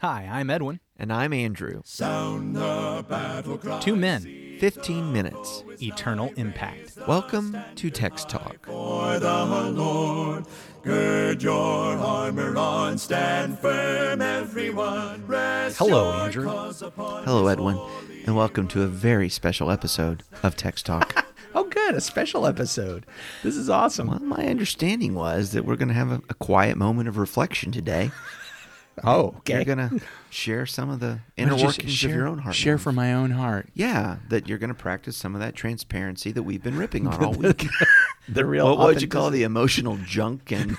Hi, I'm Edwin. And I'm Andrew. Two men, 15 minutes. eternal impact. Welcome to Text Talk. Hello, Andrew. Hello, Edwin, and welcome to a very special episode of Text Talk. Oh, good. A special episode. This is awesome. well, my understanding was that we're going to have a, a quiet moment of reflection today. Oh, okay. You're going to share some of the inner workings share, of your own heart. Share from my own heart. Yeah, that you're going to practice some of that transparency that we've been ripping on all week. The real. what would you call the emotional junk and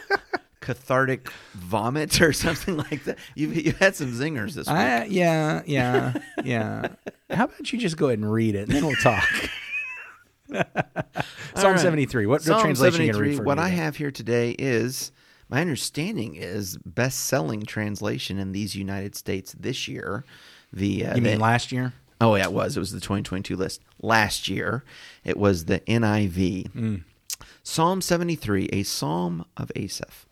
cathartic vomit or something like that? You've, you had some zingers this week. I, yeah, yeah, yeah. How about you just go ahead and read it, and then we'll talk. Psalm right. 73. What, what Psalm translation are you 73, read for What I have here today is my understanding is best-selling translation in these United States this year. The uh, You mean the- last year? Oh yeah, it was. It was the 2022 list. Last year, it was the NIV. Mm. Psalm 73, a psalm of Asaph.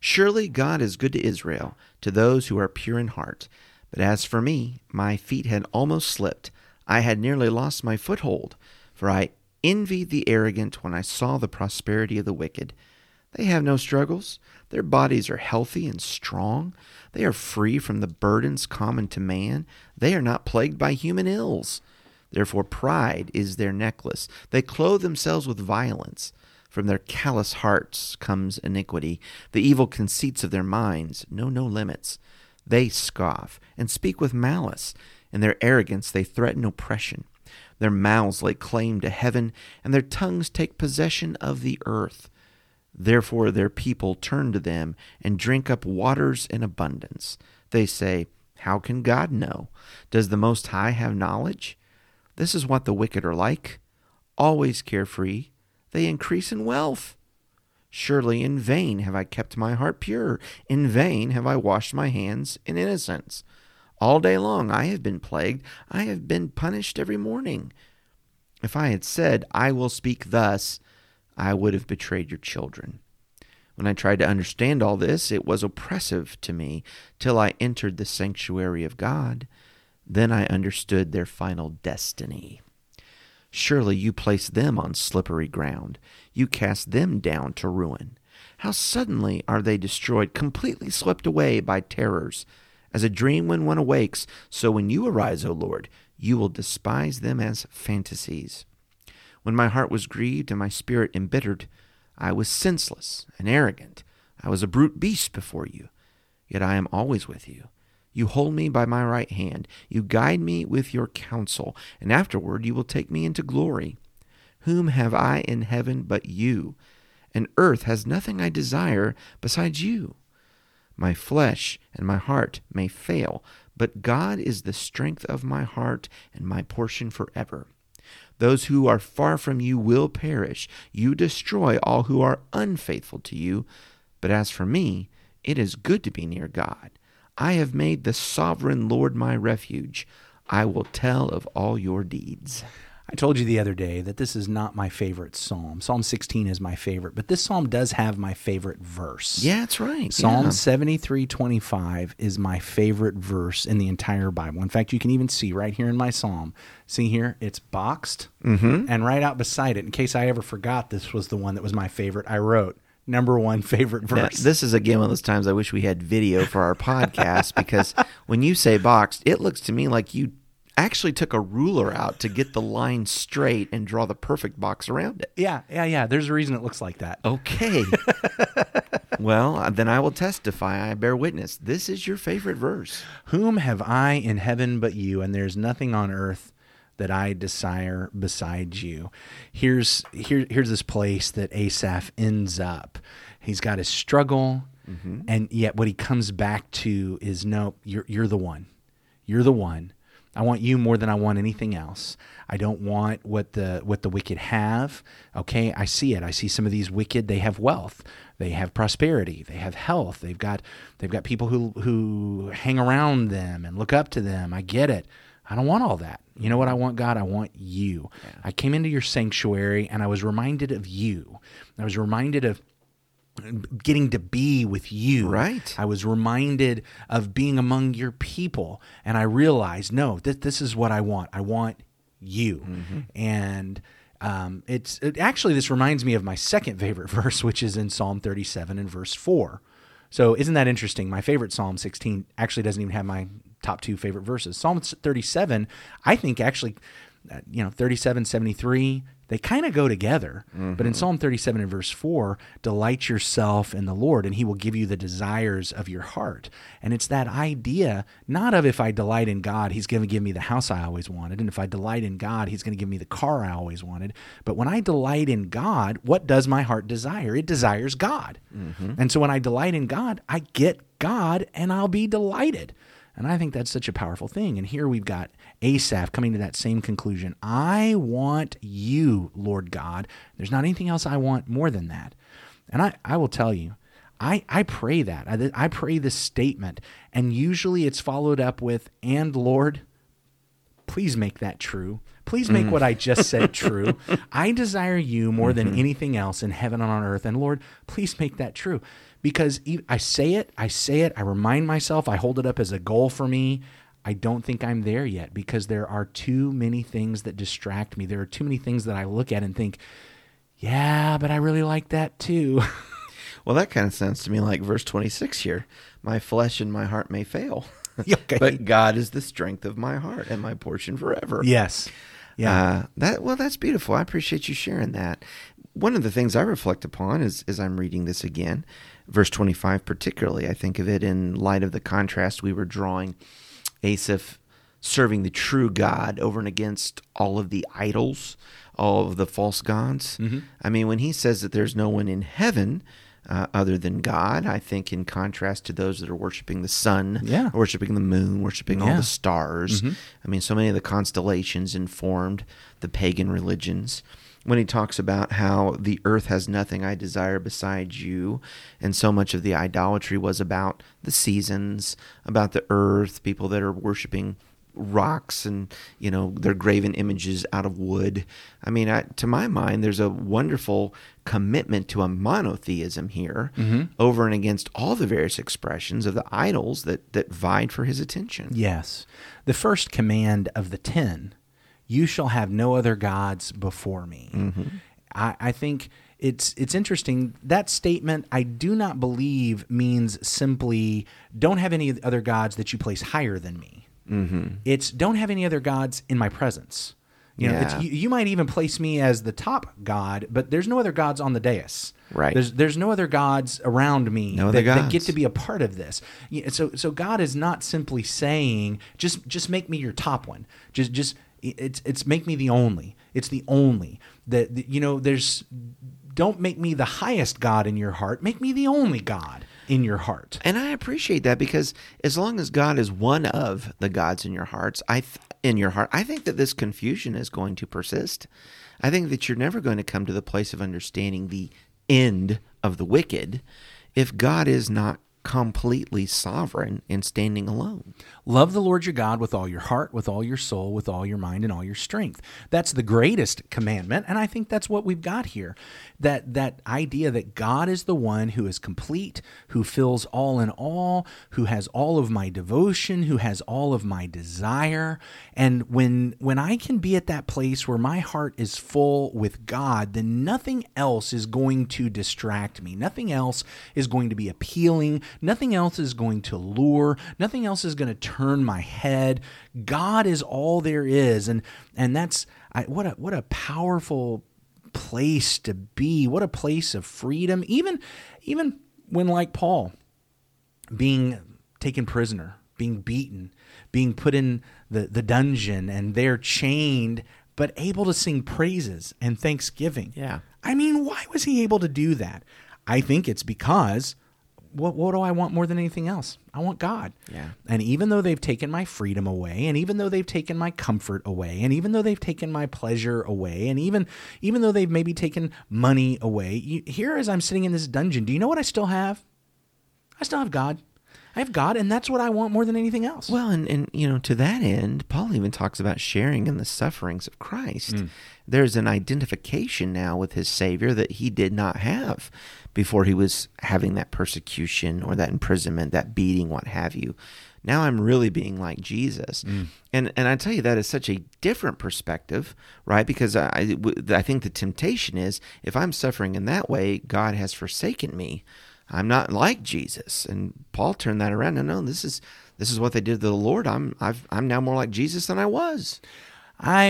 Surely God is good to Israel, to those who are pure in heart. But as for me, my feet had almost slipped. I had nearly lost my foothold, for I envied the arrogant when I saw the prosperity of the wicked. They have no struggles. Their bodies are healthy and strong. They are free from the burdens common to man. They are not plagued by human ills. Therefore, pride is their necklace. They clothe themselves with violence. From their callous hearts comes iniquity. The evil conceits of their minds know no limits. They scoff and speak with malice. In their arrogance, they threaten oppression. Their mouths lay claim to heaven, and their tongues take possession of the earth. Therefore, their people turn to them and drink up waters in abundance. They say, How can God know? Does the Most High have knowledge? This is what the wicked are like. Always carefree, they increase in wealth. Surely in vain have I kept my heart pure. In vain have I washed my hands in innocence. All day long I have been plagued. I have been punished every morning. If I had said, I will speak thus, I would have betrayed your children. When I tried to understand all this, it was oppressive to me till I entered the sanctuary of God. Then I understood their final destiny. Surely you place them on slippery ground. You cast them down to ruin. How suddenly are they destroyed, completely swept away by terrors. As a dream when one awakes, so when you arise, O Lord, you will despise them as fantasies. When my heart was grieved and my spirit embittered, I was senseless and arrogant. I was a brute beast before you. Yet I am always with you. You hold me by my right hand. You guide me with your counsel, and afterward you will take me into glory. Whom have I in heaven but you? And earth has nothing I desire besides you. My flesh and my heart may fail, but God is the strength of my heart and my portion forever. Those who are far from you will perish. You destroy all who are unfaithful to you. But as for me, it is good to be near God. I have made the sovereign Lord my refuge. I will tell of all your deeds. I told you the other day that this is not my favorite psalm. Psalm 16 is my favorite, but this psalm does have my favorite verse. Yeah, that's right. Psalm yeah. 73:25 is my favorite verse in the entire Bible. In fact, you can even see right here in my psalm. See here, it's boxed, Mm-hmm. and right out beside it, in case I ever forgot this was the one that was my favorite, I wrote number one favorite Now, verse. this is again one of those times I wish we had video for our podcast because when you say boxed, it looks to me like you actually took a ruler out to get the line straight and draw the perfect box around it. yeah, yeah, yeah. There's a reason it looks like that. Okay. well, uh, then I will testify. I bear witness. This is your favorite verse. Whom have I in heaven but you, and there's nothing on earth that I desire besides you. Here's here, here's this place that Asaph ends up. He's got his struggle, and yet what he comes back to is no, you're you're the one. You're the one. I want you more than I want anything else. I don't want what the what the wicked have. Okay, I see it. I see some of these wicked. They have wealth. They have prosperity. They have health. They've got they've got people who who hang around them and look up to them. I get it. I don't want all that. You know what I want, God? I want you. I came into your sanctuary and I was reminded of you. I was reminded of getting to be with you. Right. I was reminded of being among your people, and I realized, no, th- this is what I want. I want you. And um, it's it, actually this reminds me of my second favorite verse, which is in Psalm 37 and verse four. So isn't that interesting? My favorite Psalm 16 actually doesn't even have my top two favorite verses. Psalm 37, I think actually, uh, you know, 37, 73, they kind of go together. But in mm-hmm. Psalm 37 and verse 4, delight yourself in the Lord, and he will give you the desires of your heart. And it's that idea, not of if I delight in God, he's going to give me the house I always wanted. And if I delight in God, he's going to give me the car I always wanted. But when I delight in God, what does my heart desire? It desires God. Mm-hmm. And so when I delight in God, I get God and I'll be delighted. And I think that's such a powerful thing. And here we've got Asaph coming to that same conclusion. I want you, Lord God. There's not anything else I want more than that. And I, I will tell you, I, I pray that. I, I pray this statement. And usually it's followed up with, and Lord, please make that true. Please make mm. what I just said true. I desire you more than mm-hmm. anything else in heaven and on earth. And Lord, please make that true. Because I say it, I say it, I remind myself, I hold it up as a goal for me. I don't think I'm there yet because there are too many things that distract me. There are too many things that I look at and think, yeah, but I really like that too. Well, that kind of sounds to me like verse 26 here. My flesh and my heart may fail, Okay. but God is the strength of my heart and my portion forever. yes. Yeah. Uh, that well, that's beautiful. I appreciate you sharing that. One of the things I reflect upon is as I'm reading this again, verse 25 particularly. I think of it in light of the contrast we were drawing. Asaph serving the true God over and against all of the idols, all of the false gods. I mean, when he says that there's no one in heaven uh, other than God, I think in contrast to those that are worshiping the sun, Yeah. worshiping the moon, worshiping all the stars. I mean, so many of the constellations informed the pagan religions. When he talks about how the earth has nothing I desire besides you, and so much of the idolatry was about the seasons, about the earth, people that are worshiping rocks and you know their graven images out of wood. I mean, I, to my mind, there's a wonderful commitment to a monotheism here, mm-hmm. over and against all the various expressions of the idols that that vied for his attention. Yes. The first command of the ten, you shall have no other gods before me. I, I think it's it's interesting. That statement I do not believe means simply don't have any other gods that you place higher than me. Mm-hmm. It's don't have any other gods in my presence. You know, Yeah. it's, you, you might even place me as the top god, but there's no other gods on the dais. Right. There's there's no other gods around me No that, that get to be a part of this. So so God is not simply saying just just make me your top one. Just just it's it's make me the only. It's the only that you know. There's don't make me the highest God in your heart. Make me the only God in your heart. And I appreciate that because as long as God is one of the gods in your hearts, I th- in your heart, I think that this confusion is going to persist. I think that you're never going to come to the place of understanding the end of the wicked if God is not completely sovereign and standing alone. Love the Lord your God with all your heart, with all your soul, with all your mind, and all your strength. That's the greatest commandment, and I think that's what we've got here. That that idea that God is the one who is complete, who fills all in all, who has all of my devotion, who has all of my desire. And when when I can be at that place where my heart is full with God, then nothing else is going to distract me. Nothing else is going to be appealing. Nothing else is going to lure. Nothing else is going to turn my head. God is all there is, and and that's I, what a what a powerful place to be. What a place of freedom. Even even when like Paul being taken prisoner, being beaten, being put in the, the dungeon, and they're chained, but able to sing praises and thanksgiving. Yeah. I mean, why was he able to do that? I think it's because what, what do I want more than anything else? I want God. Yeah. And even though they've taken my freedom away, and even though they've taken my comfort away, and even though they've taken my pleasure away, and even even though they've maybe taken money away, you, here as I'm sitting in this dungeon, do you know what I still have? I still have God. I have God, and that's what I want more than anything else. Well, and, and you know, to that end, Paul even talks about sharing in the sufferings of Christ. Mm. There's an identification now with his Savior that he did not have before he was having that persecution or that imprisonment, that beating, what have you. Now I'm really being like Jesus, Mm. and and I tell you that is such a different perspective, right? Because I I think the temptation is if I'm suffering in that way, God has forsaken me. I'm not like Jesus, and Paul turned that around. No, no, this is this is what they did to the Lord. I'm I've, I'm now more like Jesus than I was. I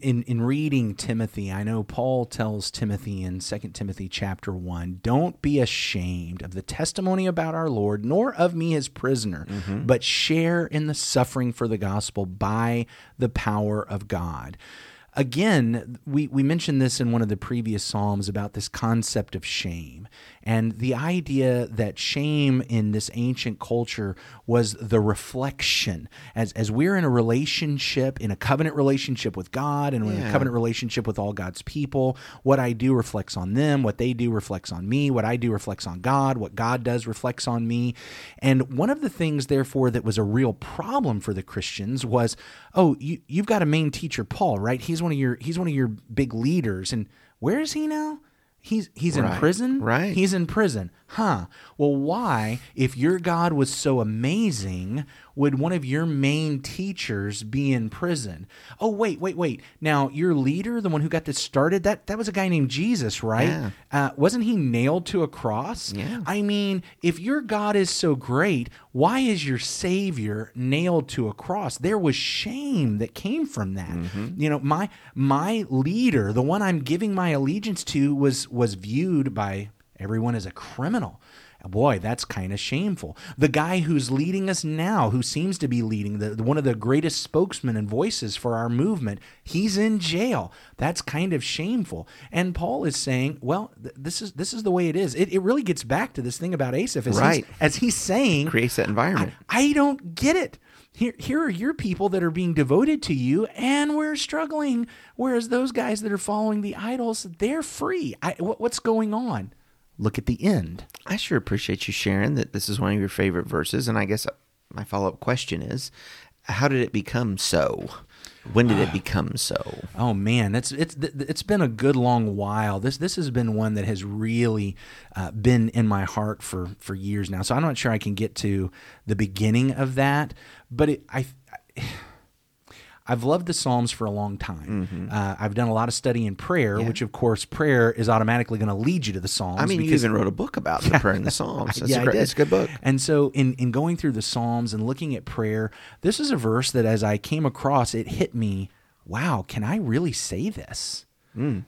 in in reading Timothy, I know Paul tells Timothy in 2 Timothy chapter 1, don't be ashamed of the testimony about our Lord, nor of me his prisoner, mm-hmm. but share in the suffering for the gospel by the power of God. Again, we, we mentioned this in one of the previous Psalms about this concept of shame and the idea that shame in this ancient culture was the reflection. As, as we're in a relationship, in a covenant relationship with God and in a covenant relationship with all God's people, what I do reflects on them, what they do reflects on me, what I do reflects on God, what God does reflects on me. And one of the things, therefore, that was a real problem for the Christians was, oh, you, you've got a main teacher, Paul, right? He's one of your he's one of your big leaders. And where is he now? He's he's in prison. right. He's in prison. Huh. Well, why, if your God was so amazing, would one of your main teachers be in prison? Oh, wait, wait, wait. Now, your leader, the one who got this started, that that was a guy named Jesus, right? Yeah. Uh, wasn't he nailed to a cross? Yeah. I mean, if your God is so great, why is your Savior nailed to a cross? There was shame that came from that. You know, my my leader, the one I'm giving my allegiance to, was was viewed by everyone as a criminal. Boy, that's kind of shameful. The guy who's leading us now, who seems to be leading the, one of the greatest spokesmen and voices for our movement, he's in jail. That's kind of shameful. And Paul is saying, well, th- this is this is the way it is. It, it really gets back to this thing about Asaph, as, he's, Right. as he's saying, Creates that environment. I don't get it. Here, here are your people that are being devoted to you, and we're struggling. Whereas those guys that are following the idols, they're free. I, what, what's going on? Look at the end. I sure appreciate you sharing that this is one of your favorite verses. And I guess my follow up question is how did it become so? When did it become so? Oh man, it's it's it's been a good long while. This this has been one that has really uh, been in my heart for for years now. So I'm not sure I can get to the beginning of that, but it, I. I've loved the Psalms for a long time. Uh, I've done a lot of study in prayer, Mm-hmm. Yeah. which of course prayer is automatically going to lead you to the Psalms. I mean, you even wrote a book about the prayer in the Psalms. It's, yeah, a, great, it's a good book. And so, in in going through the Psalms and looking at prayer, this is a verse that, as I came across, it hit me. Wow, can I really say this?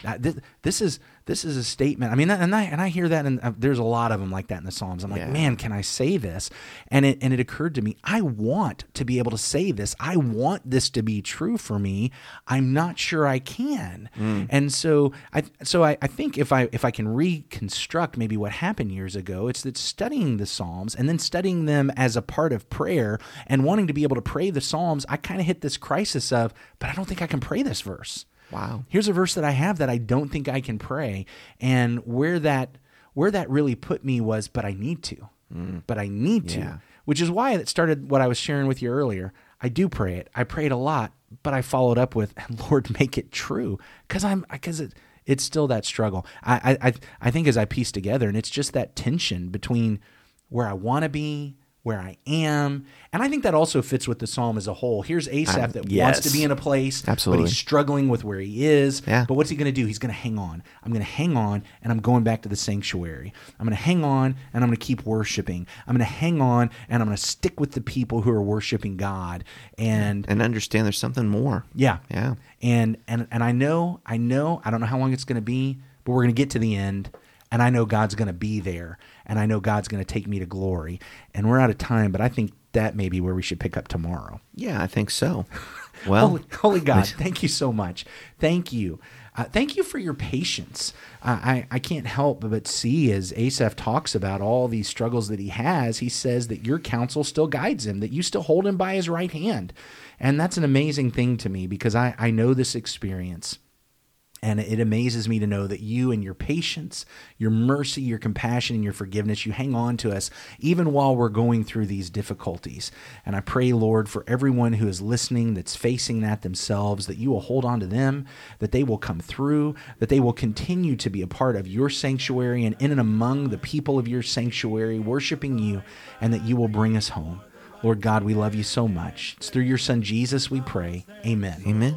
Uh, this, this is this is a statement. I mean, and I and I hear that, and uh, there's a lot of them like that in the Psalms. I'm like, Yeah. man, can I say this? And it and it occurred to me, I want to be able to say this. I want this to be true for me. I'm not sure I can. And so I so I, I think if I if I can reconstruct maybe what happened years ago, it's that studying the Psalms and then studying them as a part of prayer and wanting to be able to pray the Psalms, I kind of hit this crisis of, but I don't think I can pray this verse Wow. here's a verse that I have that I don't think I can pray. And where that where that really put me was, but I need to. Mm. But I need to. Yeah. Which is why it started what I was sharing with you earlier. I do pray it. I prayed a lot, but I followed up with, Lord, make it true. Because I'm because it it's still that struggle. I, I I I think as I piece together, and it's just that tension between where I want to be, where I am, and I think that also fits with the psalm as a whole. Here's Asaph Um, that wants yes. to be in a place, Absolutely. but he's struggling with where he is. Yeah. But what's he going to do? He's going to hang on. I'm going to hang on, and I'm going back to the sanctuary. I'm going to hang on, and I'm going to keep worshiping. I'm going to hang on, and I'm going to stick with the people who are worshiping God. And And understand there's something more. yeah, Yeah. and and and I know, I know, I don't know how long it's going to be, but we're going to get to the end, and I know God's going to be there, and I know God's going to take me to glory. And we're out of time, but I think that may be where we should pick up tomorrow. Yeah, I think so. Well, holy, holy God, thank you so much. Thank you. Uh, thank you for your patience. Uh, I, I can't help but see as Asaph talks about all these struggles that he has, he says that your counsel still guides him, that you still hold him by his right hand. And that's an amazing thing to me because I, I know this experience. And it amazes me to know that you and your patience, your mercy, your compassion, and your forgiveness, you hang on to us even while we're going through these difficulties. And I pray, Lord, for everyone who is listening that's facing that themselves, that you will hold on to them, that they will come through, that they will continue to be a part of your sanctuary and in and among the people of your sanctuary, worshiping you, and that you will bring us home. Lord God, we love you so much. It's through your Son Jesus we pray. Amen. Amen.